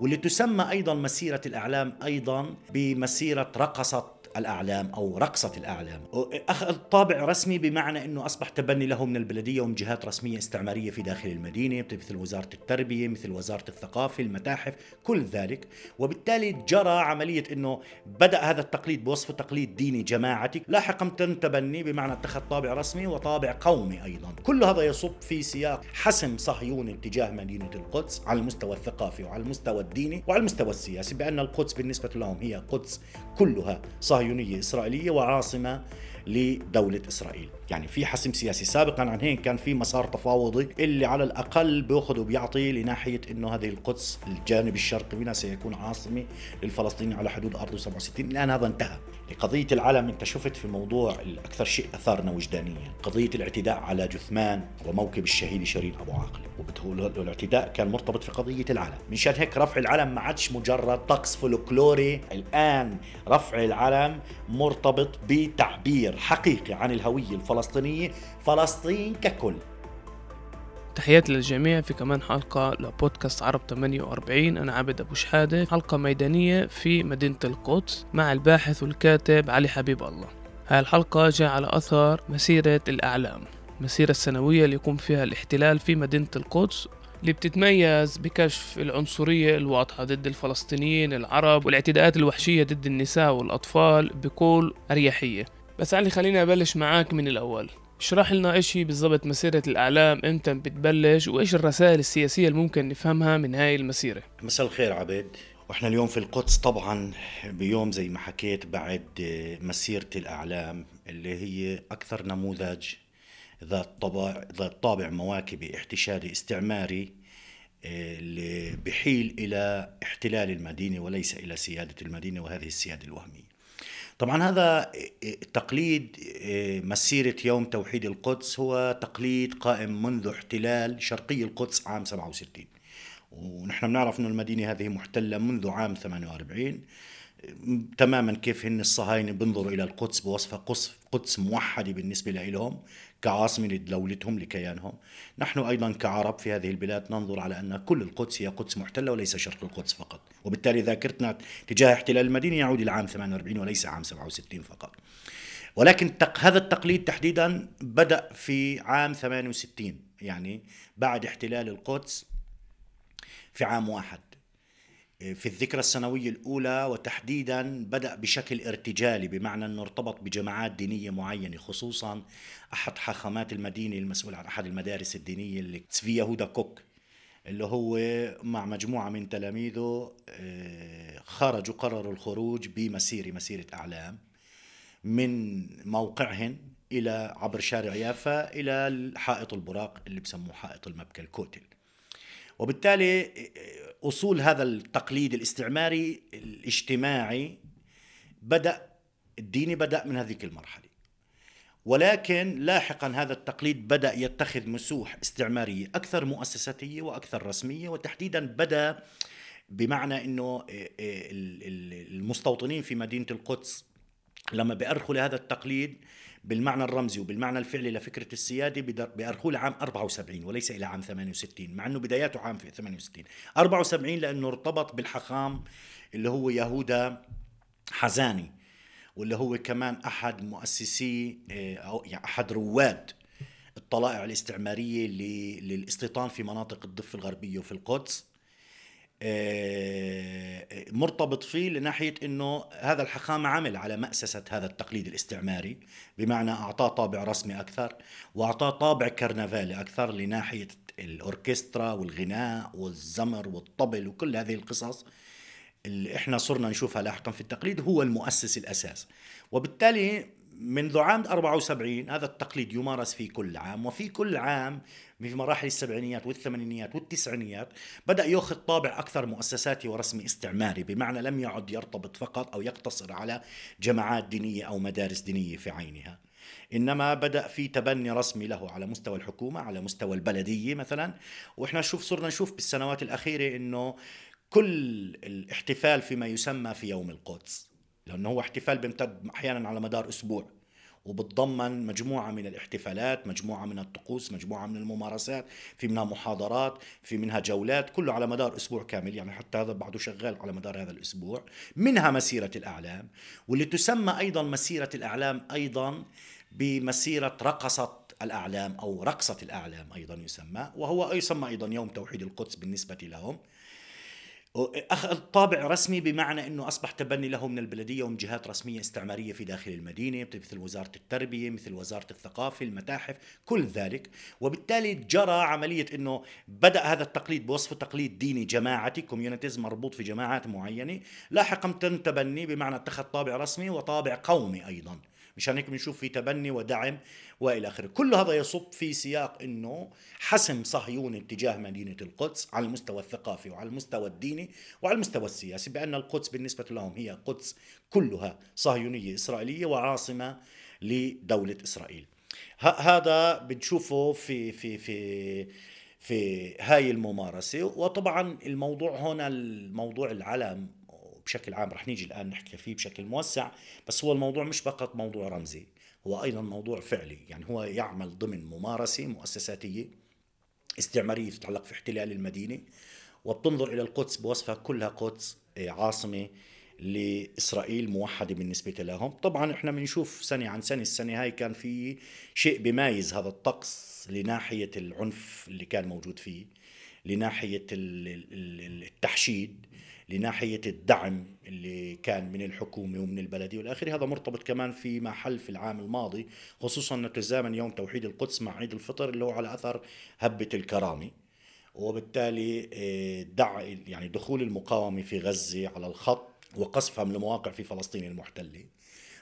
واللي تسمى أيضا مسيرة الأعلام أيضا بمسيرة رقصة الأعلام أو رقصة الأعلام. أخذ طابع رسمي بمعنى أنه أصبح تبني له من البلدية ومن جهات رسمية استعمارية في داخل المدينة مثل وزارة التربية مثل وزارة الثقافة المتاحف كل ذلك. وبالتالي جرى عملية أنه بدأ هذا التقليد بوصفه تقليد ديني جماعتي. لاحقا تم تبني بمعنى اتخذ طابع رسمي وطابع قومي أيضا. كل هذا يصب في سياق حسم صهيوني تجاه مدينة القدس على المستوى الثقافي وعلى المستوى الديني وعلى المستوى السياسي بأن القدس بالنسبة لهم هي قدس كلها صهيونية. إسرائيلية وعاصمة لدولة إسرائيل. يعني في حسم سياسي سابقا عن هيك كان في مسار تفاوضي اللي على الأقل بيأخذ وبيعطي لناحية أنه هذه القدس الجانب الشرقي منها سيكون عاصمة للفلسطينيين على حدود أرض 67 الآن هذا انتهى. قضية العلم أنت شفت في موضوع الأكثر شيء أثارنا وجدانيا قضية الاعتداء على جثمان وموكب الشهيد شيرين أبو عاقل. والاعتداء كان مرتبط في قضية العلم. مشان هيك رفع العلم ما عادش مجرد طقس فولكلوري. الآن رفع العلم مرتبط بتعبير حقيقي عن الهوية الفلسطينية. فلسطين ككل. تحياتي للجميع في كمان حلقة لبودكاست عرب 48 أنا عابد أبو شحادة. حلقة ميدانية في مدينة القدس مع الباحث والكاتب علي حبيب الله. هاي الحلقة جاء على أثر مسيرة الأعلام المسيرة السنوية اللي يقوم فيها الاحتلال في مدينة القدس اللي بتتميز بكشف العنصرية الواضحة ضد الفلسطينيين العرب والاعتداءات الوحشية ضد النساء والأطفال بكل أريحية. بس علي خليني أبلش معاك من الأول. اشرح لنا إيش هي بالضبط مسيرة الأعلام إمتى بتبلش وإيش الرسائل السياسية اللي ممكن نفهمها من هاي المسيرة؟ مساء الخير عبيد. وإحنا اليوم في القدس طبعا بيوم زي ما حكيت بعد مسيرة الأعلام اللي هي أكثر نموذج ذات طابع ذات طابع مواكبي احتشادي استعماري آه، اللي بحيل إلى احتلال المدينة وليس إلى سيادة المدينة وهذه السيادة الوهمية. طبعا هذا تقليد آه، مسيرة يوم توحيد القدس هو تقليد قائم منذ احتلال شرقي القدس عام 67 ونحن بنعرف أن المدينة هذه محتلة منذ عام 48 تماما كيف هن الصهاينة بينظروا إلى القدس بوصفها قدس موحدة بالنسبة لهم كعاصمة لدولتهم لكيانهم. نحن أيضا كعرب في هذه البلاد ننظر على أن كل القدس هي قدس محتلة وليس شرق القدس فقط. وبالتالي ذاكرتنا تجاه احتلال المدينة يعود إلى عام 48 وليس عام 67 فقط. ولكن هذا التقليد تحديدا بدأ في عام 68 يعني بعد احتلال القدس في عام واحد. في الذكرى السنوية الأولى وتحديدا بدأ بشكل ارتجالي بمعنى أنه ارتبط بجماعات دينية معينة خصوصا أحد حاخامات المدينة المسؤول عن أحد المدارس الدينية اللي تسفي يهودا كوك اللي هو مع مجموعة من تلاميذه آه، خرجوا قرروا الخروج بمسيرة مسيرة أعلام من موقعهن إلى عبر شارع يافا إلى حائط البراق اللي بسموه حائط المبكى الكوتل. وبالتالي أصول هذا التقليد الاستعماري الاجتماعي بدأ الديني بدأ من هذيك المرحلة. ولكن لاحقا هذا التقليد بدأ يتخذ مسوح استعمارية أكثر مؤسساتية وأكثر رسمية وتحديدا بدأ بمعنى إنه المستوطنين في مدينة القدس لما بيأرخوا لهذا التقليد بالمعنى الرمزي وبالمعنى الفعلي لفكرة السيادة بأرخوا لعام 74 وليس إلى عام 68 مع أنه بداياته عام 68 74 لأنه ارتبط بالحخام اللي هو يهودا حزاني واللي هو كمان أحد مؤسسي آه، أو يعني أحد رواد الطلائع الاستعمارية للاستيطان في مناطق الضفة الغربية وفي القدس. مرتبط فيه لناحية إنه هذا الحخامة عمل على مأسسة هذا التقليد الاستعماري بمعنى أعطاه طابع رسمي أكثر وأعطاه طابع كرنفالي أكثر لناحية الأوركسترا والغناء والزمر والطبل وكل هذه القصص اللي إحنا صرنا نشوفها لاحقا في التقليد هو المؤسس الأساس. وبالتالي منذ عام 74 هذا التقليد يمارس في كل عام وفي كل عام في مراحل السبعينيات والثمانينيات والتسعينيات بدأ يأخذ طابع أكثر مؤسساتي ورسمي استعماري بمعنى لم يعد يرتبط فقط أو يقتصر على جماعات دينية أو مدارس دينية في عينها. إنما بدأ في تبني رسمي له على مستوى الحكومة على مستوى البلدية مثلا. وإحنا نشوف صرنا نشوف بالسنوات الأخيرة إنه كل الاحتفال فيما يسمى في يوم القدس. لأنه هو احتفال بيمتد أحيانا على مدار أسبوع وبتضمن مجموعة من الاحتفالات مجموعة من الطقوس مجموعة من الممارسات في منها محاضرات في منها جولات كله على مدار أسبوع كامل يعني حتى هذا بعده شغال على مدار هذا الأسبوع. منها مسيرة الأعلام واللي تسمى أيضا مسيرة الأعلام أيضا بمسيرة رقصة الأعلام أو رقصة الأعلام أيضا يسمى وهو يسمى أيضا يوم توحيد القدس بالنسبة لهم. أخذ طابع رسمي بمعنى أنه أصبح تبني له من البلدية ومن جهات رسمية استعمارية في داخل المدينة مثل وزارة التربية مثل وزارة الثقافة المتاحف كل ذلك. وبالتالي جرى عملية أنه بدأ هذا التقليد بوصفه تقليد ديني جماعتي كوميونيتيز مربوط في جماعات معينة. لاحقا تم تبني بمعنى اتخذ طابع رسمي وطابع قومي أيضا. مشان هيك بنشوف في تبني ودعم وإلى آخره، كل هذا يصب في سياق إنه حسم صهيوني تجاه مدينة القدس على المستوى الثقافي وعلى المستوى الديني وعلى المستوى السياسي بأن القدس بالنسبة لهم هي قدس كلها صهيونية إسرائيلية وعاصمة لدولة إسرائيل. هذا بنشوفه في في في في هاي الممارسة وطبعا الموضوع هنا الموضوع العلم بشكل عام رح نيجي الآن نحكي فيه بشكل موسع بس هو الموضوع مش فقط موضوع رمزي هو أيضا موضوع فعلي يعني هو يعمل ضمن ممارسة مؤسساتية استعمارية تتعلق في احتلال المدينة وبتنظر إلى القدس بوصفها كلها قدس آه، عاصمة لإسرائيل موحدة بالنسبة لهم، طبعا إحنا بنشوف سنة عن سنة السنة هاي كان في شيء بيميز هذا الطقس لناحية العنف اللي كان موجود فيه، لناحية التحشيد، لناحية الدعم اللي كان من الحكومة ومن البلدية والآخر هذا مرتبط كمان في محل في العام الماضي خصوصا أنه تزامن يوم توحيد القدس مع عيد الفطر اللي هو على أثر هبة الكرامة. وبالتالي آه، دع يعني دخول المقاومة في غزة على الخط وقصفها من المواقع في فلسطين المحتلة.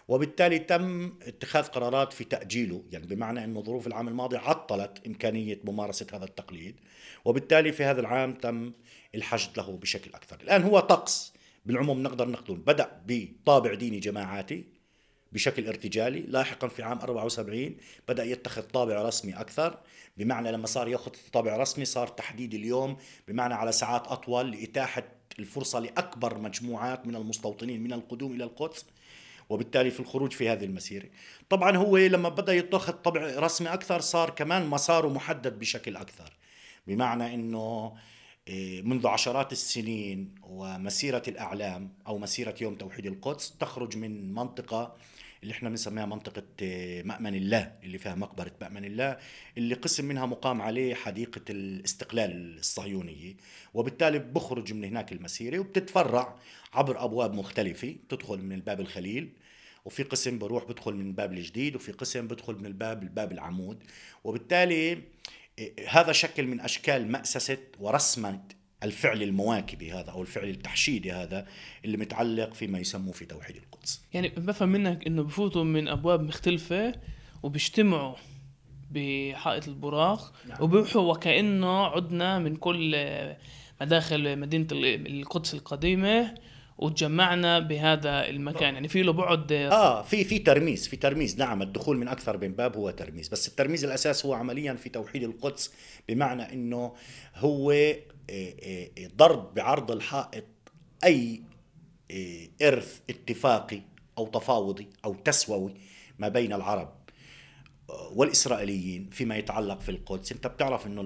وبالتالي تم اتخاذ قرارات في تأجيله يعني بمعنى أنه ظروف العام الماضي عطلت إمكانية ممارسة هذا التقليد. وبالتالي في هذا العام تم الحشد له بشكل أكثر. الآن هو طقس بالعموم نقدر نقول بدأ بطابع ديني جماعاتي بشكل ارتجالي. لاحقا في عام 74 بدأ يتخذ طابع رسمي أكثر. بمعنى لما صار يأخذ طابع رسمي صار تحديد اليوم بمعنى على ساعات أطول لإتاحة الفرصة لأكبر مجموعات من المستوطنين من القدوم إلى القدس وبالتالي في الخروج في هذه المسيرة. طبعا هو لما بدأ يتخذ طبع رسمي أكثر صار كمان مساره محدد بشكل أكثر. بمعنى أنه منذ عشرات السنين ومسيرة الأعلام أو مسيرة يوم توحيد القدس تخرج من منطقة اللي إحنا بنسميها منطقة إيه، مأمن الله اللي فيها مقبرة مأمن الله اللي قسم منها مقام عليه حديقة الاستقلال الصهيونية وبالتالي بخرج من هناك المسيرة وبتتفرع عبر أبواب مختلفة. تدخل من الباب الخليل وفي قسم بروح بدخل من الباب الجديد وفي قسم بدخل من الباب الباب العمود. وبالتالي هذا شكل من أشكال مأسسة ورسمة الفعل المواكبي هذا أو الفعل التحشيدي هذا اللي متعلق فيما يسموه في توحيد القدس. يعني بفهم منك إنه بفوتوا من أبواب مختلفة وبيجتمعوا بحائط البراق نعم. وبيروحوا وكأنه عدنا من كل مداخل مدينة القدس القديمة وتجمعنا بهذا المكان. يعني في له بعد آه في في ترميز في ترميز. نعم الدخول من أكثر من باب هو ترميز. بس الترميز الأساس هو عمليا في توحيد القدس بمعنى إنه هو آه، آه، ضرب بعرض الحائط أي آه، إرث اتفاقي أو تفاوضي أو تسووي ما بين العرب والإسرائيليين فيما يتعلق في القدس. أنت بتعرف إنه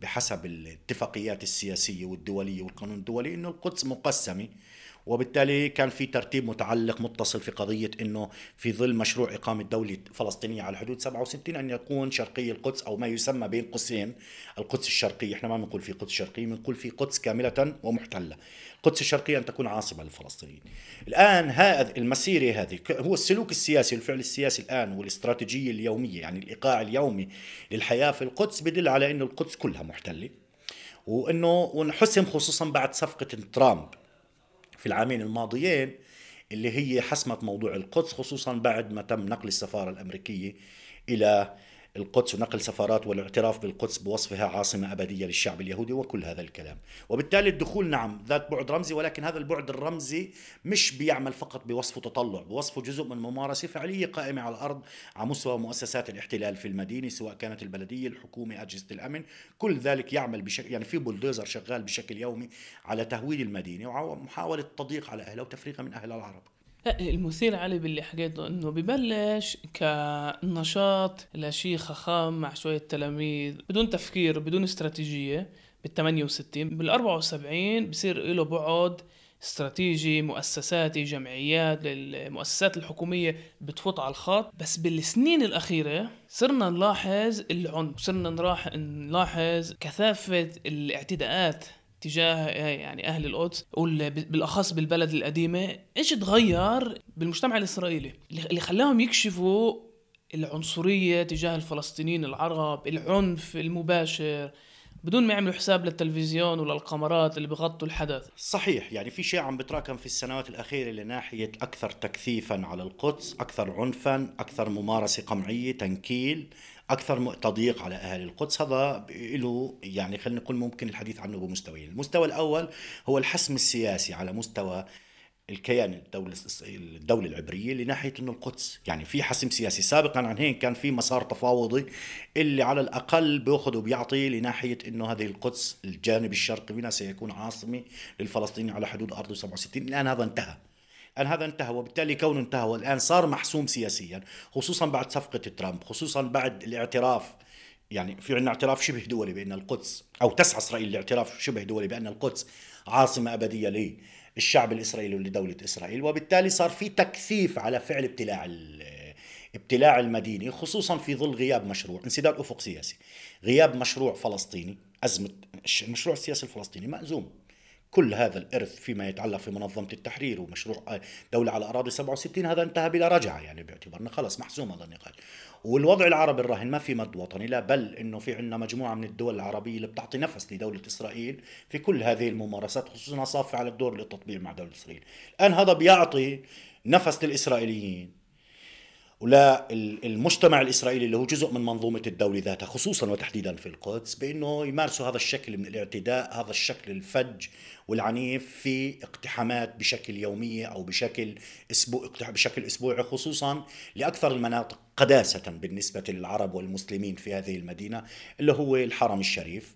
بحسب الاتفاقيات السياسية والدولية والقانون الدولي إنه القدس مقسمة. وبالتالي كان في ترتيب متعلق متصل في قضية أنه في ظل مشروع إقامة دولة فلسطينية على حدود 67 أن يكون شرقي القدس أو ما يسمى بين قوسين القدس الشرقية إحنا ما بنقول في قدس شرقية بنقول في قدس كاملة ومحتلة. القدس الشرقية أن تكون عاصمة للفلسطينيين. الآن هذه المسيرة هذه هو السلوك السياسي والفعل السياسي الآن والاستراتيجية اليومية يعني الإيقاع اليومي للحياة في القدس بدل على أنه القدس كلها محتلة. وإنه ونحسم خصوصا بعد صفقة ترامب. في العامين الماضيين اللي هي حسمت موضوع القدس خصوصا بعد ما تم نقل السفارة الأمريكية إلى القدس ونقل سفارات والاعتراف بالقدس بوصفها عاصمة أبدية للشعب اليهودي وكل هذا الكلام. وبالتالي الدخول نعم ذات بعد رمزي ولكن هذا البعد الرمزي مش بيعمل فقط بوصفه تطلع بوصفه جزء من ممارسة فعلية قائمة على الأرض على مستوى مؤسسات الاحتلال في المدينة سواء كانت البلدية الحكومة أجهزة الأمن. كل ذلك يعمل بشكل يعني في بولدوزر شغال بشكل يومي على تهويد المدينة ومحاولة تضييق على أهلها وتفريقها من أهل العرب. المثير علي باللي حكيته إنه ببلش كنشاط لشيء خخام مع شوية تلاميذ بدون تفكير بدون استراتيجية بال 68 بال 74 بصير له بعد استراتيجي مؤسساتي جمعيات المؤسسات الحكومية بتفوت على الخط. بس بالسنين الأخيرة صرنا نلاحظ العنف صرنا نلاحظ كثافة الاعتداءات تجاه يعني أهل القدس بالأخص بالبلد القديمة إيش تغير بالمجتمع الإسرائيلي؟ اللي خلاهم يكشفوا العنصرية تجاه الفلسطينيين العرب العنف المباشر. بدون ما يعملوا حساب للتلفزيون ولا القمرات اللي بغطوا الحدث. صحيح يعني في شيء عم بتراكم في السنوات الأخيرة لناحية أكثر تكثيفا على القدس أكثر عنفا أكثر ممارسة قمعية تنكيل أكثر تضييق على اهالي القدس. هذا له يعني خلينا نقول ممكن الحديث عنه بمستويين. المستوى الأول هو الحسم السياسي على مستوى الكيان الدولة الدولة العبرية لناحية إنه القدس، يعني في حسم سياسي، سابقا عن هيك كان في مسار تفاوضي اللي على الأقل بيأخذ وبيعطي لناحية إنه هذه القدس الجانب الشرقي منها سيكون عاصمة للفلسطينيين على حدود أرض 67 الآن هذا انتهى. الآن هذا انتهى وبالتالي كونه انتهى والآن صار محسوم سياسيا خصوصا بعد صفقة ترامب، خصوصا بعد الاعتراف. يعني في عندنا اعتراف شبه دولي بأن القدس أو تسعى إسرائيل لاعتراف شبه دولي بأن القدس عاصمة أبدية الشعب الإسرائيلي لدولة إسرائيل وبالتالي صار في تكثيف على فعل ابتلاع ابتلاع المدينة خصوصا في ظل غياب مشروع انسداد أفق سياسي غياب مشروع فلسطيني أزمة المشروع السياسي الفلسطيني مأزوم. كل هذا الإرث فيما يتعلق في منظمة التحرير ومشروع دولة على أراضي 67 هذا انتهى بلا رجعة يعني باعتبارنا خلص محسوم هذا النقاش والوضع العربي الراهن ما في مد وطني لا بل إنه في عندنا مجموعة من الدول العربية اللي بتعطي نفس لدولة إسرائيل في كل هذه الممارسات خصوصا صافه على الدور للتطبيع مع دولة إسرائيل. الآن هذا بيعطي نفس للإسرائيليين ولا المجتمع الإسرائيلي اللي هو جزء من منظومة الدولة ذاتها خصوصا وتحديدا في القدس بإنه يمارسوا هذا الشكل من الاعتداء، هذا الشكل الفج والعنيف في اقتحامات بشكل يومية أو بشكل أسبوع بشكل أسبوعي خصوصا لأكثر المناطق. قداسة بالنسبة للعرب والمسلمين في هذه المدينة اللي هو الحرم الشريف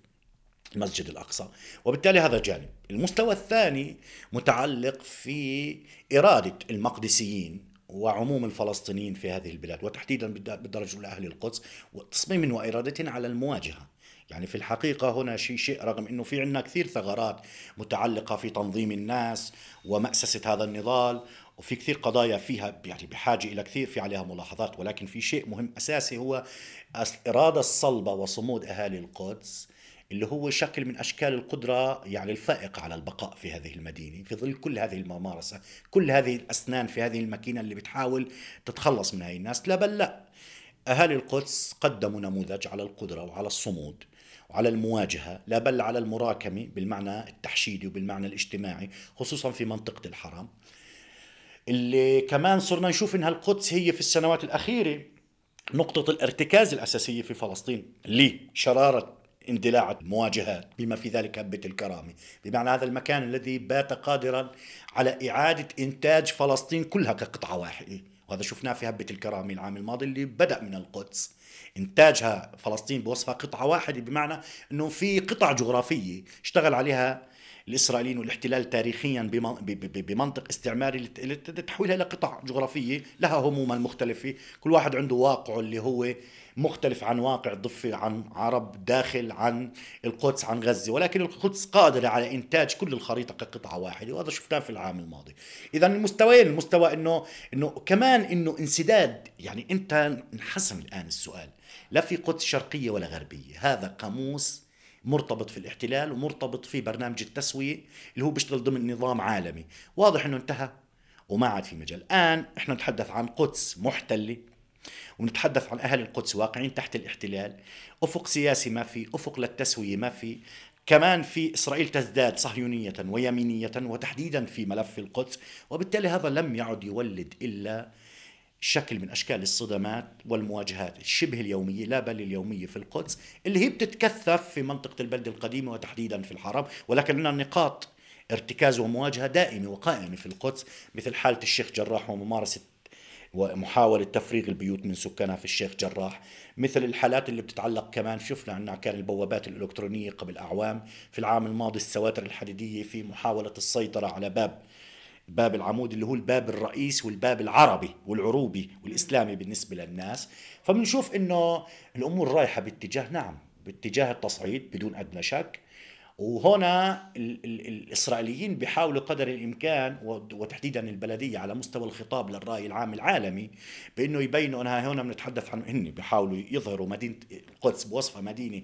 المسجد الأقصى. وبالتالي هذا جانب. المستوى الثاني متعلق في إرادة المقدسيين وعموم الفلسطينيين في هذه البلاد وتحديدا بالدرجة الأولى أهل القدس وتصميم وإرادة على المواجهة. يعني في الحقيقة هنا شيء شيء رغم أنه في عندنا كثير ثغرات متعلقة في تنظيم الناس ومأسسة هذا النضال وفي كثير قضايا فيها يعني بحاجة إلى كثير في عليها ملاحظات ولكن في شيء مهم أساسي هو الإرادة الصلبة وصمود أهالي القدس اللي هو شكل من أشكال القدرة يعني الفائقة على البقاء في هذه المدينة في ظل كل هذه الممارسة، كل هذه الأسنان في هذه الماكينة اللي بتحاول تتخلص من هاي الناس، لا بل لا. أهالي القدس قدموا نموذج على القدرة وعلى الصمود وعلى المواجهة لا بل على المراكمة بالمعنى التحشيدي وبالمعنى الاجتماعي خصوصا في منطقة الحرم. اللي كمان صرنا نشوف انها القدس هي في السنوات الأخيرة نقطة الارتكاز الأساسية في فلسطين لشرارة اندلاع المواجهات بما في ذلك هبة الكرامة بمعنى هذا المكان الذي بات قادرا على إعادة إنتاج فلسطين كلها كقطعة واحدة. وهذا شفناه في هبة الكرامة العام الماضي اللي بدأ من القدس. إنتاجها فلسطين بوصفها قطعة واحدة بمعنى أنه في قطع جغرافية اشتغل عليها الإسرائيليين والاحتلال تاريخيا بمنطق استعماري لتحويلها إلى قطع جغرافية لها هموما مختلفة كل واحد عنده واقعه اللي هو مختلف عن واقع الضفة عن عرب داخل عن القدس عن غزة. ولكن القدس قادرة على إنتاج كل الخريطة كقطعة واحدة وهذا شفناه في العام الماضي. إذا المستويين المستوى إنه إنه كمان إنه انسداد. يعني أنت انحسم الآن السؤال. لا في قدس شرقية ولا غربية. هذا قاموس مرتبط في الاحتلال ومرتبط في برنامج التسوية اللي هو بيشتغل ضمن نظام عالمي. واضح إنه انتهى وما عاد في مجال. الآن إحنا نتحدث عن قدس محتلة ونتحدث عن أهل القدس واقعين تحت الاحتلال. أفق سياسي ما في أفق للتسوية ما في. كمان في إسرائيل تزداد صهيونية ويمينية وتحديدا في ملف القدس وبالتالي هذا لم يعد يولد إلا شكل من أشكال الصدمات والمواجهات الشبه اليومية لا بل اليومية في القدس اللي هي بتتكثف في منطقة البلدة القديمة وتحديدا في الحرم ولكن لنا نقاط ارتكاز ومواجهة دائمة وقائمة في القدس مثل حالة الشيخ جراح وممارسة ومحاولة تفريغ البيوت من سكانها في الشيخ جراح مثل الحالات اللي بتتعلق كمان شفنا عنا كان البوابات الإلكترونية قبل أعوام في العام الماضي السواتر الحديدية في محاولة السيطرة على باب باب العمود اللي هو الباب الرئيس والباب العربي والعروبي والإسلامي بالنسبة للناس. فبنشوف أنه الأمور رايحة باتجاه نعم باتجاه التصعيد بدون أدنى شك. وهنا الإسرائيليين بيحاولوا قدر الإمكان وتحديدا البلدية على مستوى الخطاب للرأي العام العالمي بأنه يبينوا أنها هنا بنتحدث عن هن بيحاولوا يظهروا مدينة القدس بوصفها مدينة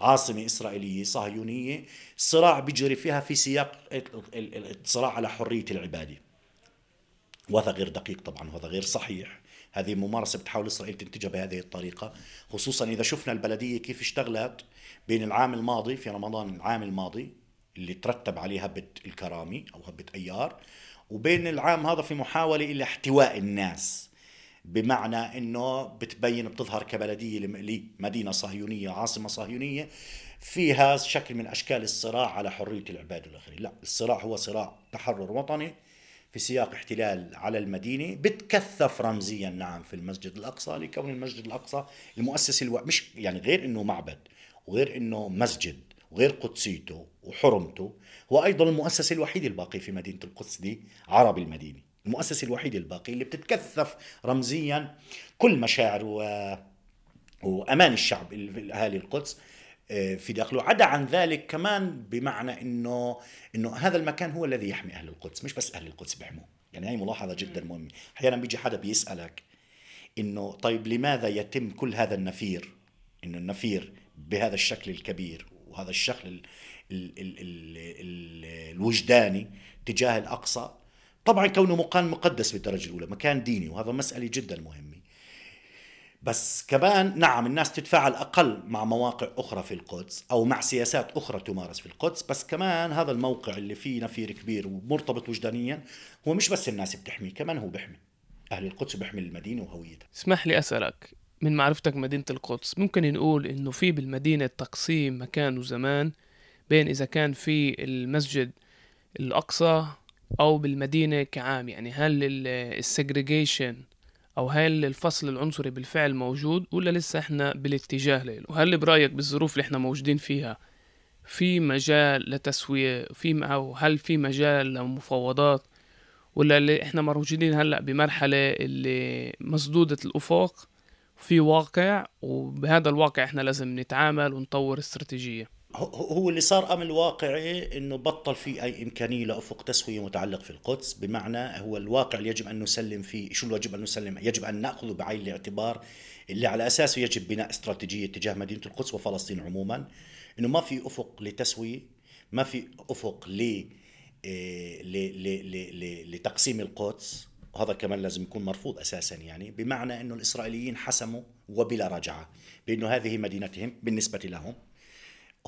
عاصمة إسرائيلية صهيونية صراع بيجري فيها في سياق الصراع على حرية العبادة. وهذا غير دقيق طبعا وهذا غير صحيح. هذه ممارسة بتحاول إسرائيل تنتجها بهذه الطريقة خصوصا إذا شفنا البلدية كيف اشتغلت بين العام الماضي في رمضان العام الماضي اللي ترتب عليه هبة الكرامي أو هبة أيار وبين العام هذا في محاولة إلى احتواء الناس. بمعنى إنه بتبين بتظهر كبلدية لمدينة صهيونية عاصمة صهيونية فيها شكل من أشكال الصراع على حرية العباد والاخرين، لا الصراع هو صراع تحرر وطني في سياق احتلال على المدينة بتكثف رمزيا نعم في المسجد الأقصى لكون المسجد الأقصى المؤسس ألو... مش يعني غير إنه معبد وغير إنه مسجد وغير قدسيته وحرمته هو أيضا المؤسس الوحيد الباقي في مدينة القدس دي عرب المدينة. المؤسس الوحيد الباقي اللي بتتكثف رمزيا كل مشاعر و... وأمان الشعب اهالي القدس آه، في داخله. عدا عن ذلك كمان بمعنى انه إنه هذا المكان هو الذي يحمي أهل القدس مش بس أهل القدس بيحموه. يعني هي ملاحظة جدا مهمة. أحيانا بيجي حدا بيسألك إنه طيب لماذا يتم كل هذا النفير؟ إنه النفير بهذا الشكل الكبير وهذا الشكل ال ال ال ال ال الوجداني تجاه الأقصى؟ طبعا كونه مكان مقدس بالدرجة الأولى مكان ديني وهذا مسألة جدا مهمة. بس كمان نعم الناس تتفاعل أقل مع مواقع أخرى في القدس أو مع سياسات أخرى تمارس في القدس بس كمان هذا الموقع اللي فيه نفير كبير ومرتبط وجدانيا هو مش بس الناس بتحميه كمان هو بيحمي. أهل القدس بيحمي المدينة وهويتها. اسمح لي أسألك من معرفتك مدينه القدس ممكن نقول إنه في بالمدينة تقسيم مكان وزمان؟ بين إذا كان في المسجد الأقصى أو بالمدينة كعام. يعني هل السجريجيشن أو هل الفصل العنصري بالفعل موجود ولا لسه إحنا بالاتجاه له؟ وهل برأيك بالظروف اللي إحنا موجودين فيها في مجال لتسوية؟ في أو هل في مجال لمفاوضات؟ ولا اللي إحنا موجودين هلأ بمرحلة اللي مسدودة الافق في واقع وبهذا الواقع إحنا لازم نتعامل ونطور استراتيجية. هو اللي صار أمر واقعي إنه بطل في أي إمكانية لأفق تسوية متعلق في القدس. بمعنى هو الواقع اللي يجب أن نسلم فيه شو يجب أن نسلم؟ يجب أن نأخذه بعين الاعتبار اللي على أساسه يجب بناء استراتيجية تجاه مدينة القدس وفلسطين عموما. إنه ما في أفق لتسوية ما في أفق ل إيه، لتقسيم القدس. وهذا كمان لازم يكون مرفوض أساسا يعني. بمعنى إنه الإسرائيليين حسموا وبلا رجعة بأنه هذه مدينتهم بالنسبة لهم.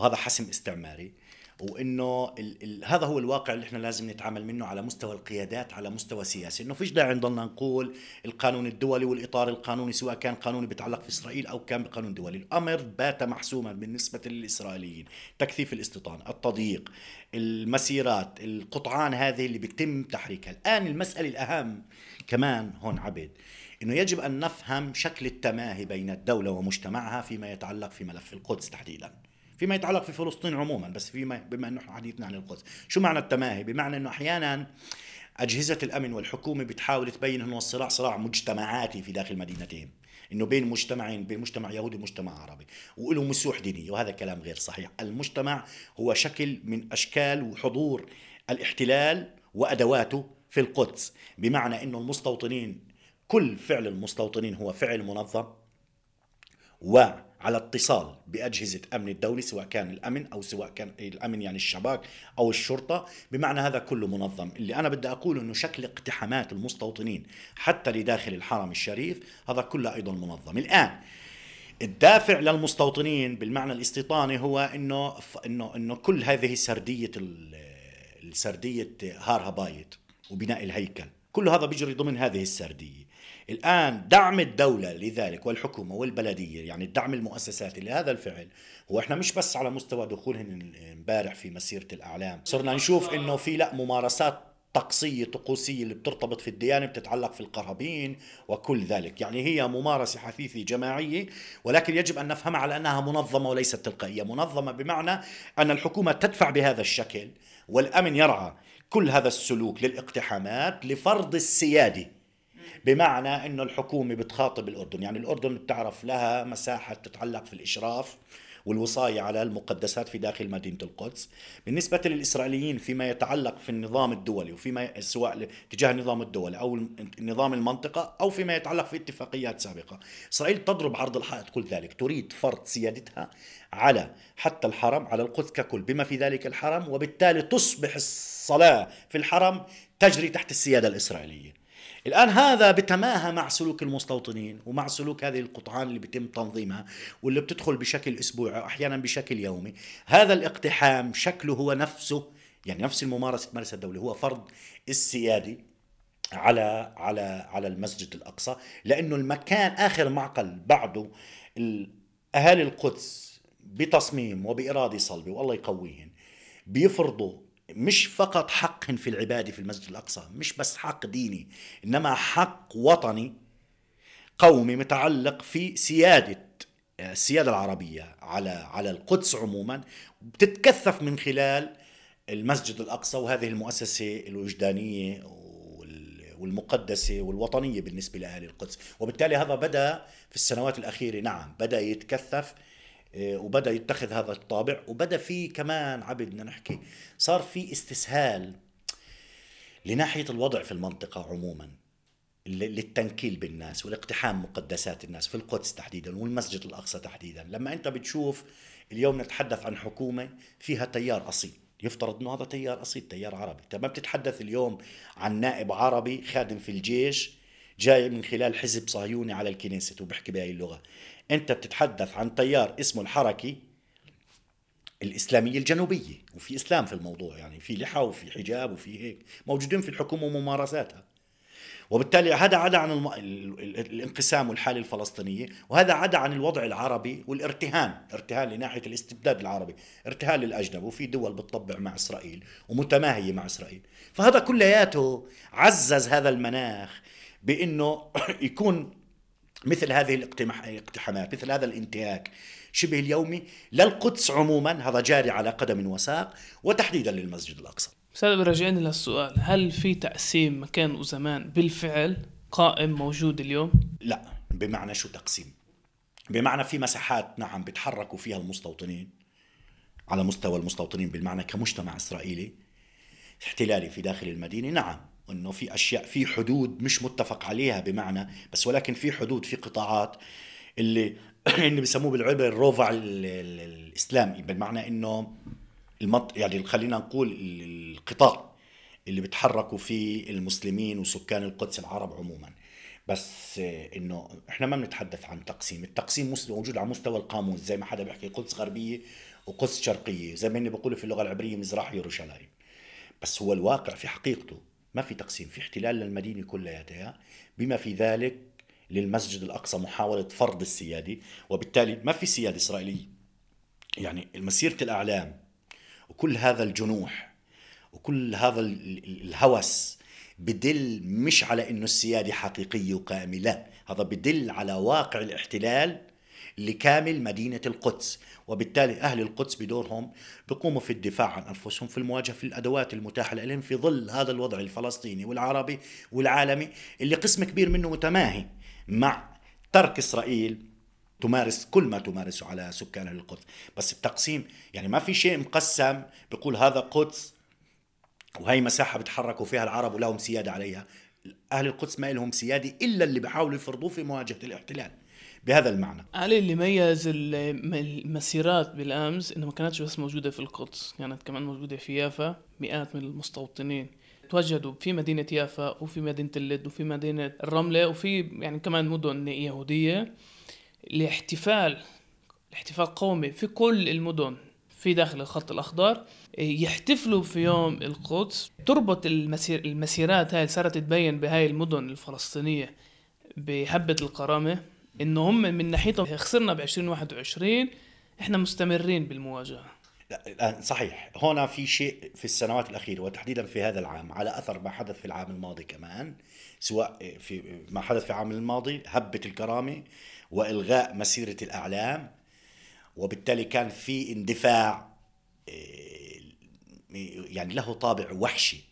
وهذا حسم استعماري وإنه ال ال هذا هو الواقع اللي إحنا لازم نتعامل منه على مستوى القيادات على مستوى سياسي. إنه فيش داعي نضلنا نقول القانون الدولي والإطار القانوني سواء كان قانوني بيتعلق في إسرائيل أو كان بقانون دولي. الأمر بات محسوما بالنسبة للإسرائيليين. تكثيف الاستيطان التضييق المسيرات القطعان هذه اللي بيتم تحريكها. الآن المسألة الأهم كمان هون عبد إنه يجب أن نفهم شكل التماهي بين الدولة ومجتمعها فيما يتعلق في ملف القدس تحديدا. فيما يتعلق في فلسطين عموما بس فيما بما إنه حديثنا عن القدس. شو معنى التماهي؟ بمعنى إنه أحيانا أجهزة الأمن والحكومة بتحاول تبين انه الصراع صراع مجتمعاتي في داخل مدينتين إنه بين مجتمعين بين مجتمع يهودي ومجتمع عربي. وله مسوح دينيه وهذا كلام غير صحيح. المجتمع هو شكل من أشكال وحضور الاحتلال وأدواته في القدس. بمعنى إنه المستوطنين كل فعل المستوطنين هو فعل منظم و على اتصال بأجهزة أمن الدولي سواء كان الأمن أو سواء كان الأمن يعني الشباك أو الشرطة. بمعنى هذا كله منظم. اللي أنا بدي اقوله إنه شكل اقتحامات المستوطنين حتى لداخل الحرم الشريف هذا كله أيضا منظم. الآن الدافع للمستوطنين بالمعنى الاستيطاني هو إنه إنه إنه كل هذه سردية السرديه هار هبايت وبناء الهيكل كل هذا بيجري ضمن هذه السردية. الآن دعم الدولة لذلك والحكومة والبلدية يعني الدعم المؤسساتي لهذا الفعل هو إحنا مش بس على مستوى دخولهن امبارح في مسيرة الأعلام. صرنا نشوف إنه في لا ممارسات طقسية طقوسية اللي بترتبط في الديانة بتتعلق في القرابين وكل ذلك. يعني هي ممارسة حثيثة جماعية ولكن يجب أن نفهمها على أنها منظمة وليست تلقائية. منظمة بمعنى أن الحكومة تدفع بهذا الشكل والأمن يرعى كل هذا السلوك للاقتحامات لفرض السيادة. بمعنى إنه الحكومة بتخاطب الأردن. يعني الأردن بتعرف لها مساحة تتعلق في الإشراف والوصاية على المقدسات في داخل مدينة القدس. بالنسبة للإسرائيليين فيما يتعلق في النظام الدولي وفيما سواء تجاه النظام الدولي أو نظام المنطقة أو فيما يتعلق في اتفاقيات سابقة. إسرائيل تضرب عرض الحائط كل ذلك تريد فرض سيادتها على حتى الحرم على القدس ككل بما في ذلك الحرم وبالتالي تصبح الصلاة في الحرم تجري تحت السيادة الإسرائيلية. الآن هذا بتماهى مع سلوك المستوطنين ومع سلوك هذه القطعان اللي بيتم تنظيمها واللي بتدخل بشكل أسبوعي وأحيانا بشكل يومي. هذا الاقتحام شكله هو نفسه يعني نفس الممارسة تمارسها الدولة هو فرض السيادي على على على المسجد الأقصى لأنه المكان آخر معقل بعده اهالي القدس بتصميم وبإرادة صلبة والله يقويهن بيفرضوا مش فقط حق في العبادة في المسجد الأقصى مش بس حق ديني إنما حق وطني قومي متعلق في سيادة السيادة العربية على على القدس عموما بتتكثف من خلال المسجد الأقصى وهذه المؤسسة الوجدانية والمقدسة والوطنية بالنسبة لأهل القدس. وبالتالي هذا بدأ في السنوات الأخيرة نعم بدأ يتكثف وبدأ يتخذ هذا الطابع. وبدأ في كمان عبد بدنا نحكي صار في استسهال لناحية الوضع في المنطقة عموما للتنكيل بالناس والاقتحام مقدسات الناس في القدس تحديدا والمسجد الأقصى تحديدا. لما أنت بتشوف اليوم نتحدث عن حكومة فيها تيار أصيل يفترض إنه هذا تيار أصيل تيار عربي. طيب ما بتتحدث اليوم عن نائب عربي خادم في الجيش جاي من خلال حزب صهيوني على الكنيسة وبحكي بهاي اللغة. أنت بتتحدث عن تيار اسمه الحركي الإسلامية الجنوبية وفي إسلام في الموضوع يعني في لحى وفي حجاب وفي هيك موجودين في الحكومة وممارساتها. وبالتالي هذا عدا عن الم... الانقسام والحالة الفلسطينية وهذا عدا عن الوضع العربي والارتهان ارتهان لناحية الاستبداد العربي ارتهان للأجنبي وفي دول بتطبع مع إسرائيل ومتماهية مع إسرائيل. فهذا كلياته عزز هذا المناخ بأنه يكون مثل هذه الاقتحامات مثل هذا الانتهاك. شبه اليومي للقدس عموما هذا جاري على قدم وساق وتحديدا للمسجد الأقصى. أستاذ برجعني للسؤال هل في تقسيم مكان وزمان بالفعل قائم موجود اليوم؟ لا بمعنى شو تقسيم؟ بمعنى في مساحات نعم بيتحركوا فيها المستوطنين على مستوى المستوطنين بالمعنى كمجتمع إسرائيلي احتلالي في داخل المدينة نعم. انه في أشياء في حدود مش متفق عليها بمعنى بس ولكن في حدود في قطاعات اللي اللي بسموه بالعبر الروفع الإسلامي بالمعنى إنه المط يعني خلينا نقول القطاع اللي بتحركوا فيه المسلمين وسكان القدس العرب عموما. بس إنه إحنا ما بنتحدث عن تقسيم التقسيم موجود على مستوى القاموس زي ما حدا بيحكي قدس غربية وقدس شرقية زي ما إني بقول في اللغة العبرية مزرح يروشلايم. بس هو الواقع في حقيقته ما في تقسيم في احتلال للمدينة كلياتها بما في ذلك للمسجد الأقصى محاولة فرض السيادة وبالتالي ما في سيادة إسرائيلية. يعني مسيرة الأعلام وكل هذا الجنوح وكل هذا الهوس بدل مش على إنه السيادة حقيقية وقائمة لا هذا بدل على واقع الاحتلال لكامل مدينة القدس. وبالتالي أهل القدس بدورهم بيقوموا في الدفاع عن أنفسهم في المواجهة في الأدوات المتاحة لهم في ظل هذا الوضع الفلسطيني والعربي والعالمي اللي قسم كبير منه متماهي مع ترك إسرائيل تمارس كل ما تمارسه على سكان القدس. بس التقسيم يعني ما في شيء مقسم بيقول هذا قدس وهي مساحة بتحركوا فيها العرب ولهم سيادة عليها. أهل القدس ما لهم سيادة إلا اللي بيحاولوا يفرضوه في مواجهة الاحتلال. بهذا المعنى. علي اللي ميز المسيرات بالأمس إنه ما كانتش بس موجودة في القدس كانت كمان موجودة في يافا مئات من المستوطنين تواجدوا في مدينة يافا وفي مدينة اللد وفي مدينة الرملة وفي يعني كمان مدن يهودية لاحتفال احتفال قومي في كل المدن في داخل الخط الأخضر يحتفلوا في يوم القدس. تربط المسير المسيرات هاي صارت تبين بهاي المدن الفلسطينية بحبة الكرامة. إنه هم من ناحيتهم خسرنا ب 2021 إحنا مستمرين بالمواجهة. لا صحيح هنا في شيء في السنوات الأخيرة وتحديدا في هذا العام على أثر ما حدث في العام الماضي كمان سواء في ما حدث في العام الماضي هبة الكرامة وإلغاء مسيرة الأعلام وبالتالي كان في اندفاع آه، يعني له طابع وحشي.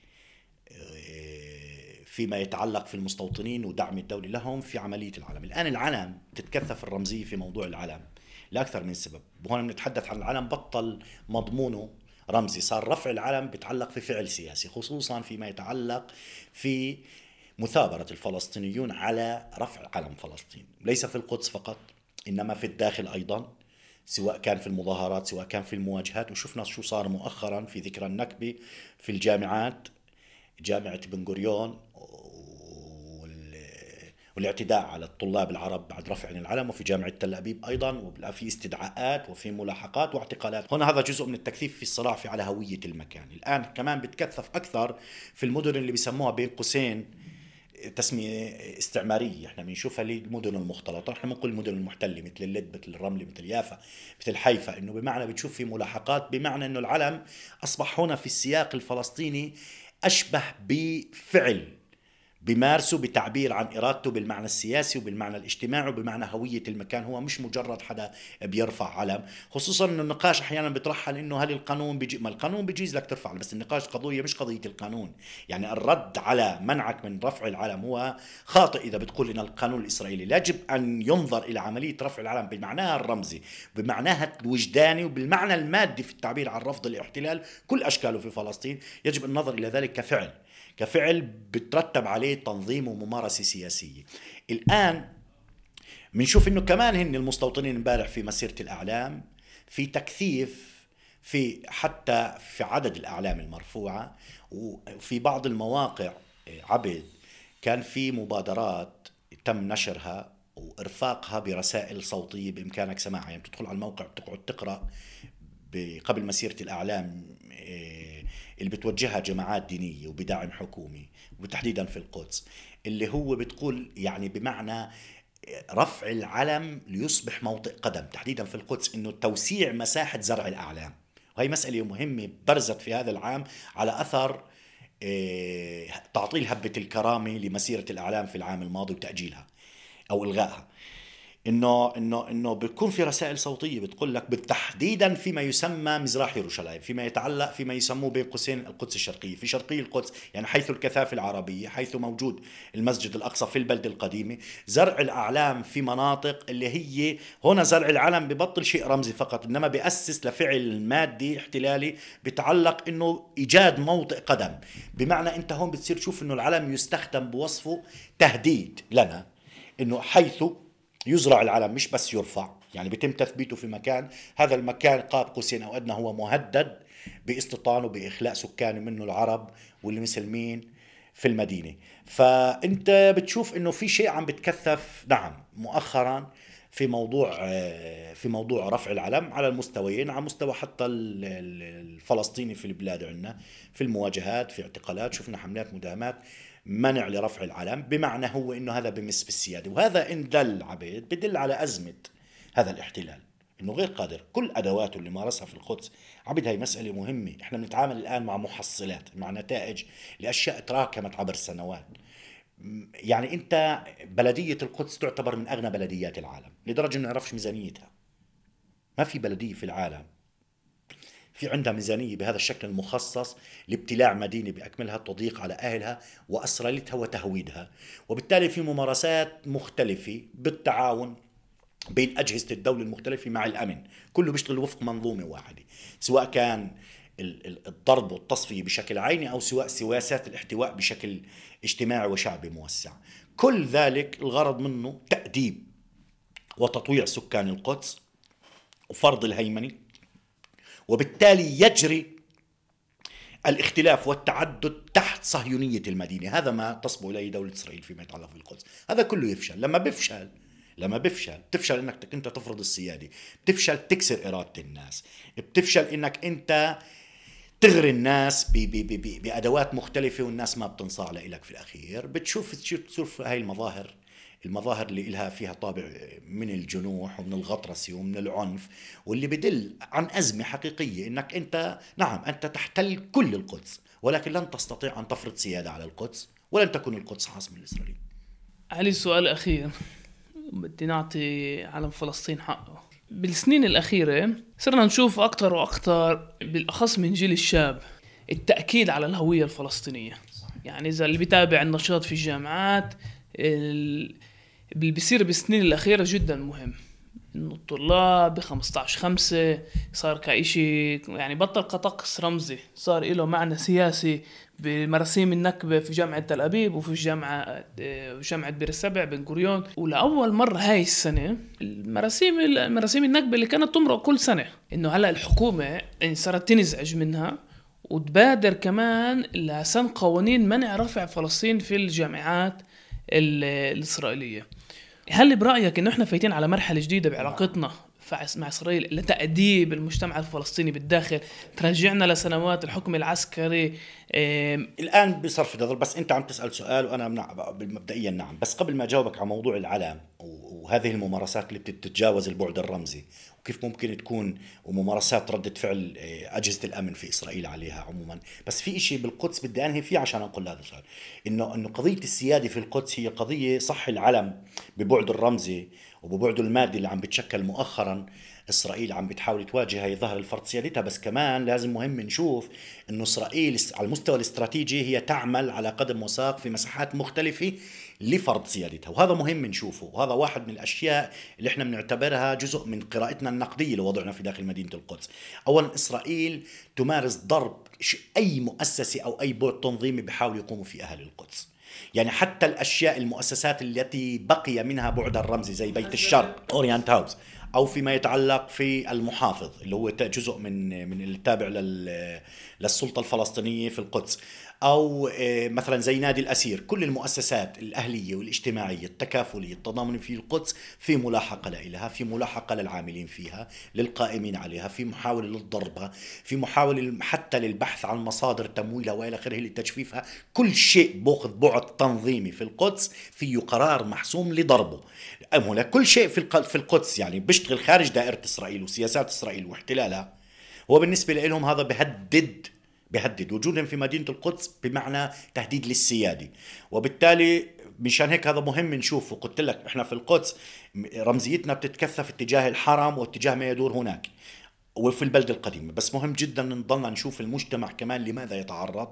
فيما يتعلق في المستوطنين ودعم الدولة لهم في عملية العلم. الآن العلم تتكثف الرمزية في موضوع العلم لأكثر من سبب. وهنا بنتحدث عن العلم بطل مضمونه رمزي. صار رفع العلم بيتعلق في فعل سياسي خصوصا فيما يتعلق في مثابرة الفلسطينيون على رفع علم فلسطين. ليس في القدس فقط إنما في الداخل أيضا سواء كان في المظاهرات سواء كان في المواجهات. وشفنا شو صار مؤخرا في ذكرى النكبة في الجامعات. جامعة بن غوريون والاعتداء على الطلاب العرب بعد رفع العلم وفي جامعة تل أبيب أيضا وفي استدعاءات وفي ملاحقات واعتقالات. هنا هذا جزء من التكثيف في الصراع في على هوية المكان. الآن كمان بتكثف أكثر في المدن اللي بيسموها بين قوسين تسمية استعمارية. إحنا بنشوفها للمدن المختلطة. إحنا بنقول المدن المحتلة مثل اللد مثل الرملة مثل يافا مثل حيفا. إنه بمعنى بتشوف في ملاحقات بمعنى إنه العلم أصبح هنا في السياق الفلسطيني أشبه بفعل. بمارسه بتعبير عن إرادته بالمعنى السياسي وبالمعنى الاجتماعي وبمعنى هوية المكان. هو مش مجرد حدا بيرفع علم خصوصا إنه النقاش أحيانا بيطرحها انه هل القانون بيجي ما القانون بيجيز لك ترفع بس النقاش قضية مش قضية القانون. يعني الرد على منعك من رفع العلم هو خاطئ إذا بتقول إن القانون الإسرائيلي. يجب أن ينظر إلى عملية رفع العلم بمعناها الرمزي بمعناها الوجداني وبالمعنى المادي في التعبير عن رفض الاحتلال كل أشكاله في فلسطين. يجب النظر إلى ذلك كفعل. كفعل بترتب عليه تنظيم وممارسة سياسية. الآن بنشوف إنه كمان هن المستوطنين امبارح في مسيرة الإعلام في تكثيف في حتى في عدد الإعلام المرفوعة وفي بعض المواقع عبد كان في مبادرات تم نشرها وإرفاقها برسائل صوتية بإمكانك سماعها. يعني بتدخل على الموقع بتقعد تقرأ قبل مسيرة الإعلام إيه، اللي بتوجهها جماعات دينية وبدعم حكومي وتحديدا في القدس اللي هو بتقول يعني بمعنى رفع العلم ليصبح موطئ قدم تحديدا في القدس إنه توسيع مساحة زرع الأعلام. وهي مسألة مهمة برزت في هذا العام على أثر إيه، تعطيل هبة الكرامة لمسيرة الأعلام في العام الماضي وتأجيلها أو إلغائها. إنه إنه إنه بيكون في رسائل صوتية بتقول لك بالتحديدا فيما يسمى مزراح يروشلايم فيما يتعلق فيما يسموه بين قوسين القدس الشرقية. في شرقي القدس يعني حيث الكثافة العربية حيث موجود المسجد الأقصى في البلده القديمة زرع الأعلام في مناطق اللي هي هنا زرع العلم ببطل شيء رمزي فقط إنما بياسس لفعل مادي احتلالي بتعلق إنه إيجاد موطئ قدم. بمعنى أنت هون بتصير تشوف إنه العلم يستخدم بوصفه تهديد لنا إنه حيث يزرع العلم مش بس يرفع. يعني بيتم تثبيته في مكان. هذا المكان قاب قوسين أو أدنى هو مهدد باستيطانه باخلاء سكان منه العرب واللي مثل مين في المدينة. فأنت بتشوف إنه في شيء عم بتكثف نعم مؤخرا في موضوع في موضوع رفع العلم على المستويين على مستوى حتى الفلسطيني في البلاد عندنا في المواجهات في اعتقالات. شفنا حملات مداهمات. منع لرفع العلم بمعنى هو إنه هذا بمس في السيادة وهذا إن دل عبيد بدل على أزمة هذا الاحتلال. إنه غير قادر كل ادواته اللي مارسها في القدس عبد هي مسألة مهمة. إحنا بنتعامل الآن مع محصلات مع نتائج لأشياء تراكمت عبر السنوات يعني أنت بلدية القدس تعتبر من أغنى بلديات العالم لدرجة إنه نعرفش ميزانيتها. ما في بلدية في العالم في عندها ميزانية بهذا الشكل المخصص لابتلاع مدينة بأكملها التضييق على أهلها وأسرلتها وتهويدها. وبالتالي في ممارسات مختلفة بالتعاون بين أجهزة الدولة المختلفة مع الأمن. كله بيشتغل وفق منظومة واحدة سواء كان الضرب والتصفية بشكل عيني أو سواء سياسات الاحتواء بشكل اجتماعي وشعبي موسع. كل ذلك الغرض منه تأديب وتطويع سكان القدس وفرض الهيمنة وبالتالي يجري الاختلاف والتعدد تحت صهيونية المدينة. هذا ما تصبو إليه دولة إسرائيل فيما يتعلق بالقدس. هذا كله يفشل. لما بيفشل لما بفشل بتفشل إنك أنت تفرض السيادة. بتفشل تكسر إرادة الناس. بتفشل إنك أنت تغري الناس بأدوات مختلفة والناس ما بتنصاع لك في الأخير. بتشوف تشوف هاي المظاهر. المظاهر اللي لها فيها طابع من الجنوح ومن الغطرسة ومن العنف واللي بدل عن أزمة حقيقية إنك أنت نعم أنت تحتل كل القدس ولكن لن تستطيع أن تفرض سيادة على القدس ولن تكون القدس عاصمة الإسرائيلي. علي السؤال الأخير بدي نعطي علم فلسطين حقه. بالسنين الأخيرة صرنا نشوف أكثر وأكثر بالأخص من جيل الشاب التأكيد على الهوية الفلسطينية. يعني إذا اللي بيتابع النشاط في الجامعات اللي بيصير بالسنين الأخيرة جدا مهم. إنه الطلاب ب 15 5 صار كإشي يعني بطل كطقس رمزي. صار له معنى سياسي بمراسيم النكبة في جامعة تل أبيب وفي جامعة جامعة بير السبع بن غوريون ولأول مرة هاي السنة المراسيم مراسيم النكبة اللي كانت تمرق كل سنة. إنه هلأ الحكومة صارت تنزعج منها وتبادر كمان لسن قوانين منع رفع فلسطين في الجامعات الإسرائيلية. هل برأيك إنه إحنا فايتين على مرحلة جديدة بعلاقتنا مع إسرائيل لتأديب المجتمع الفلسطيني بالداخل؟ ترجعنا لسنوات الحكم العسكري الآن بصرف النظر بس أنت عم تسأل سؤال وأنا مبدئيا نعم. بس قبل ما أجاوبك على موضوع العلم وهذه الممارسات اللي بتتجاوز البعد الرمزي وكيف ممكن تكون وممارسات ردة فعل آه، أجهزة الأمن في إسرائيل عليها عموما. بس في إشي بالقدس بدي أنهي فيه عشان أقول هذا السؤال. إنه إنه قضية السيادة في القدس هي قضية صح العلم ببعده الرمزي وببعده المادي اللي عم بتشكل مؤخرا. إسرائيل عم بتحاول تواجه هي ظهر الفرض سيادتها. بس كمان لازم مهم نشوف إنه إسرائيل على المستوى الاستراتيجي هي تعمل على قدم وساق في مساحات مختلفة لفرض سيادتها. وهذا مهم نشوفه. وهذا واحد من الأشياء اللي إحنا بنعتبرها جزء من قراءتنا النقدية لوضعنا في داخل مدينة القدس. اولا إسرائيل تمارس ضرب أي مؤسسة أو أي بعد تنظيمي بحاول يقوموا في أهل القدس. يعني حتى الأشياء المؤسسات التي بقي منها بعد الرمزي زي بيت الشرق اورينت هاوس أو فيما يتعلق في المحافظ اللي هو جزء من من التابع للسلطة الفلسطينية في القدس. أو آه، مثلا زي نادي الأسير كل المؤسسات الأهلية والاجتماعية التكافلية التضامنيه في القدس في ملاحقة لها في ملاحقة للعاملين فيها للقائمين عليها في محاولة لضربها في محاولة حتى للبحث عن مصادر تمويلها وإلى آخره لتجفيفها. كل شيء باخذ بعد تنظيمي في القدس فيه قرار محسوم لضربه. هنا كل شيء في في القدس يعني بيشتغل خارج دائرة إسرائيل وسياسات إسرائيل واحتلالها. هو بالنسبة لهم هذا بهدد بهدد وجودهم في مدينة القدس بمعنى تهديد للسيادة. وبالتالي مشان هيك هذا مهم نشوفه قلت لك إحنا في القدس رمزيتنا بتتكثف اتجاه الحرم واتجاه ما يدور هناك. وفي البلدة القديمة. بس مهم جدا نضلنا نشوف المجتمع كمان لماذا يتعرض.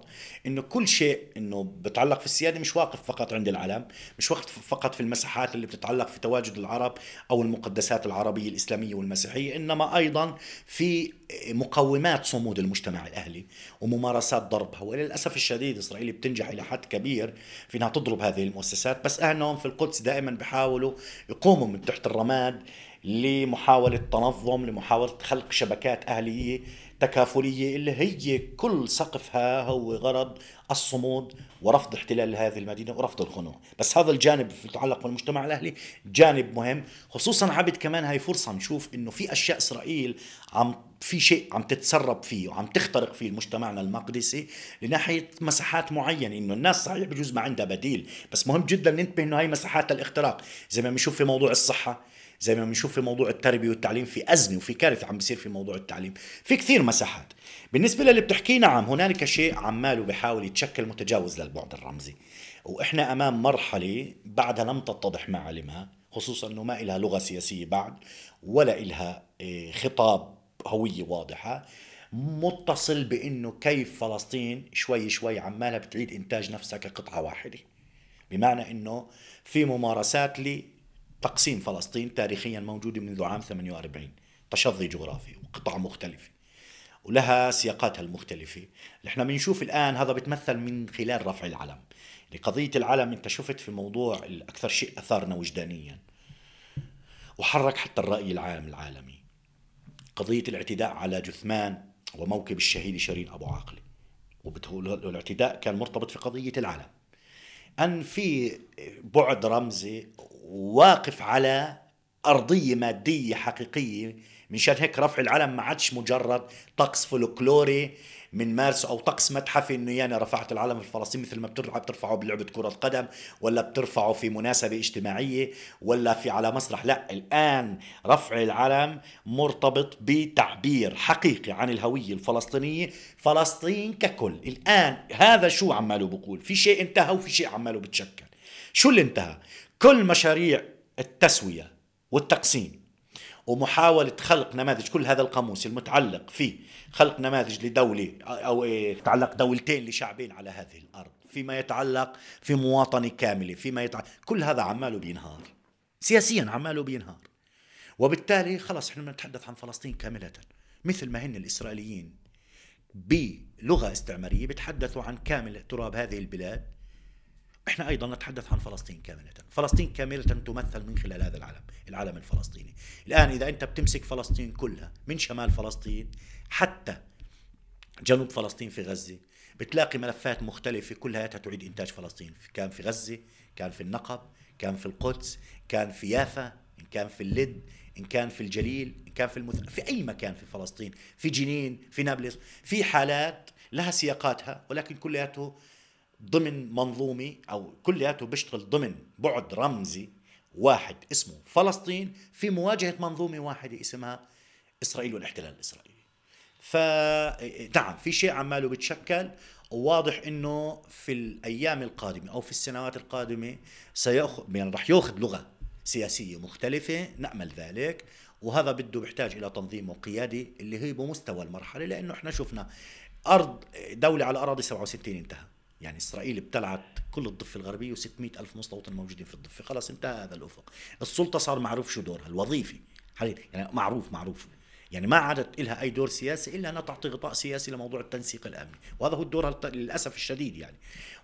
إنه كل شيء إنه بتعلق في السيادة مش واقف فقط عند العلم مش واقف فقط في المساحات اللي بتتعلق في تواجد العرب أو المقدسات العربية الإسلامية والمسيحية إنما أيضا في مقومات صمود المجتمع الأهلي وممارسات ضربها. وللأسف الشديد إسرائيل بتنجح إلى حد كبير في إنها تضرب هذه المؤسسات. بس اهلنا في القدس دائما بيحاولوا يقوموا من تحت الرماد لمحاولة تنظم لمحاولة خلق شبكات أهلية تكافلية اللي هي كل سقفها هو غرض الصمود ورفض احتلال هذه المدينة ورفض الخنوع بس هذا الجانب يتعلق بالمجتمع الأهلي جانب مهم خصوصا عبد كمان هاي فرصة نشوف إنه في أشياء إسرائيل عم في شيء عم تتسرب فيه وعم تخترق فيه مجتمعنا المقدسي لناحية مساحات معينة إنه الناس صحيح بجوز ما عندها بديل بس مهم جدا ننتبه إنه هاي مساحات الاختراق. زي ما بنشوف في موضوع الصحة زي ما بنشوف في موضوع التربية والتعليم في أزمة وفي كارثة عم بيصير في موضوع التعليم. في كثير مساحات. بالنسبة للي بتحكيه نعم هنالك شيء عماله بحاول يتشكل متجاوز للبعد الرمزي. وإحنا أمام مرحلة بعدها لم تتضح معالمها خصوصا إنه ما إلها لغة سياسية بعد ولا إلها إيه، خطاب هوية واضحة متصل بإنه كيف فلسطين شوي شوي عمالها بتعيد إنتاج نفسها كقطعة واحدة. بمعنى إنه في ممارسات لي تقسيم فلسطين تاريخيا موجودة منذ عام 48 تشظي جغرافي وقطع مختلفة ولها سياقاتها المختلفة. نحن بنشوف الآن هذا بتمثل من خلال رفع العلم. لقضية العلم أنت شفت في الموضوع الأكثر شيء أثارنا وجدانيا. وحرك حتى الرأي العام العالمي. قضية الاعتداء على جثمان وموكب الشهيد شيرين أبو عاقلة والاعتداء كان مرتبط في قضية العلم. أن في بعد رمزي واقف على أرضية مادية حقيقية مشان هيك رفع العلم ما عادش مجرد طقس فولكلوري من مارس أو طقس متحفي إنه يعني رفعت العلم الفلسطيني مثل ما بترفع بترفعه بلعبة كرة قدم ولا بترفعه في مناسبة اجتماعية ولا في على مسرح لا الآن رفع العلم مرتبط بتعبير حقيقي عن الهوية الفلسطينية فلسطين ككل. الآن هذا شو عماله بقول؟ في شيء انتهى وفي شيء عماله بتشكل. شو اللي انتهى؟ كل مشاريع التسوية والتقسيم ومحاولة خلق نماذج كل هذا القاموس المتعلق في خلق نماذج لدولة أو إيه تعلق دولتين لشعبين على هذه الأرض فيما يتعلق في مواطنة كاملة فيما يتعلق كل هذا عماله بينهار سياسيا عماله بينهار. وبالتالي خلص إحنا بنتحدث عن فلسطين كاملة مثل ما هن الإسرائيليين بلغة استعمارية بيتحدثوا عن كامل تراب هذه البلاد. إحنا أيضا نتحدث عن فلسطين كاملة. فلسطين كاملة تمثل من خلال هذا العالم العالم الفلسطيني. الآن إذا أنت بتمسك فلسطين كلها من شمال فلسطين حتى جنوب فلسطين في غزة بتلاقي ملفات مختلفة كلها تعيد إنتاج فلسطين. كان في غزة كان في النقب كان في القدس كان في يافا إن كان في اللد إن كان في الجليل إن كان في المث... في أي مكان في فلسطين في جنين في نابلس في حالات لها سياقاتها ولكن كلياته ضمن منظومه أو كلياته بيشتغل ضمن بعد رمزي واحد اسمه فلسطين في مواجهة منظومة واحدة اسمها إسرائيل والاحتلال الإسرائيلي. فنعم في شيء عماله بتشكل وواضح إنه في الأيام القادمة أو في السنوات القادمة سيأخذ يعني رح يأخذ لغة سياسية مختلفة نأمل ذلك. وهذا بده بيحتاج إلى تنظيم وقيادي اللي هي بمستوى المرحلة لأنه إحنا شفنا ارض دولة على أراضي 67 انتهى. يعني إسرائيل ابتلعت كل الضفة الغربية و600 ألف مستوطن موجودين في الضفة. خلاص انتهى هذا الأفق. السلطة صار معروف شو دورها؟ الوظيفي. يعني معروف معروف. يعني ما عادت لها أي دور سياسي إلا أنها تعطي غطاء سياسي لموضوع التنسيق الأمني. وهذا هو الدور للأسف الشديد يعني.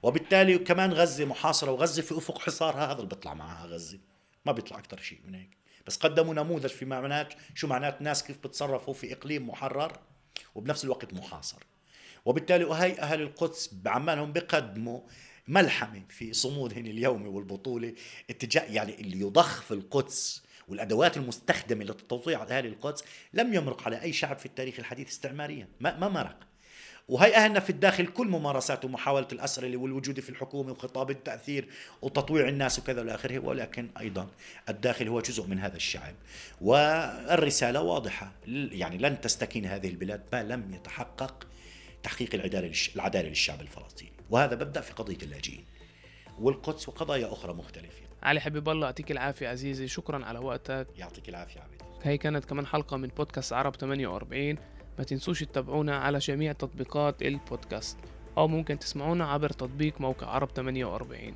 وبالتالي كمان غزة محاصرة وغزة في أفق حصارها. هذا اللي بيطلع معها غزة. ما بيطلع أكثر شيء من هيك. بس قدموا نموذج في معنات شو معنات ناس كيف بتصرفوا في إقليم محرر وبنفس الوقت محاصر. وبالتالي وهي أهل القدس بعمالهم بقدموا ملحمة في صمودهم اليومي والبطولة اتجاه يعني اللي يضخ في القدس والأدوات المستخدمة لتطويع اهالي القدس لم يمرق على أي شعب في التاريخ الحديث استعماريا ما, ما مرق. وهي أهلنا في الداخل كل ممارسات ومحاولة الاسرله والوجود في الحكومة وخطاب التأثير وتطويع الناس وكذا والى آخره ولكن أيضا الداخل هو جزء من هذا الشعب. والرسالة واضحة يعني لن تستكين هذه البلاد ما لم يتحقق تحقيق العدالة العدالة للشعب الفلسطيني. وهذا ببدا في قضية اللاجئين. والقدس وقضايا أخرى مختلفه علي حبيب الله يعطيك العافية عزيزي. شكرا على وقتك. يعطيك العافية عبيد هي كانت كمان حلقة من بودكاست عرب 48 ما تنسوش تتابعونا على جميع تطبيقات البودكاست. أو ممكن تسمعونا عبر تطبيق موقع عرب 48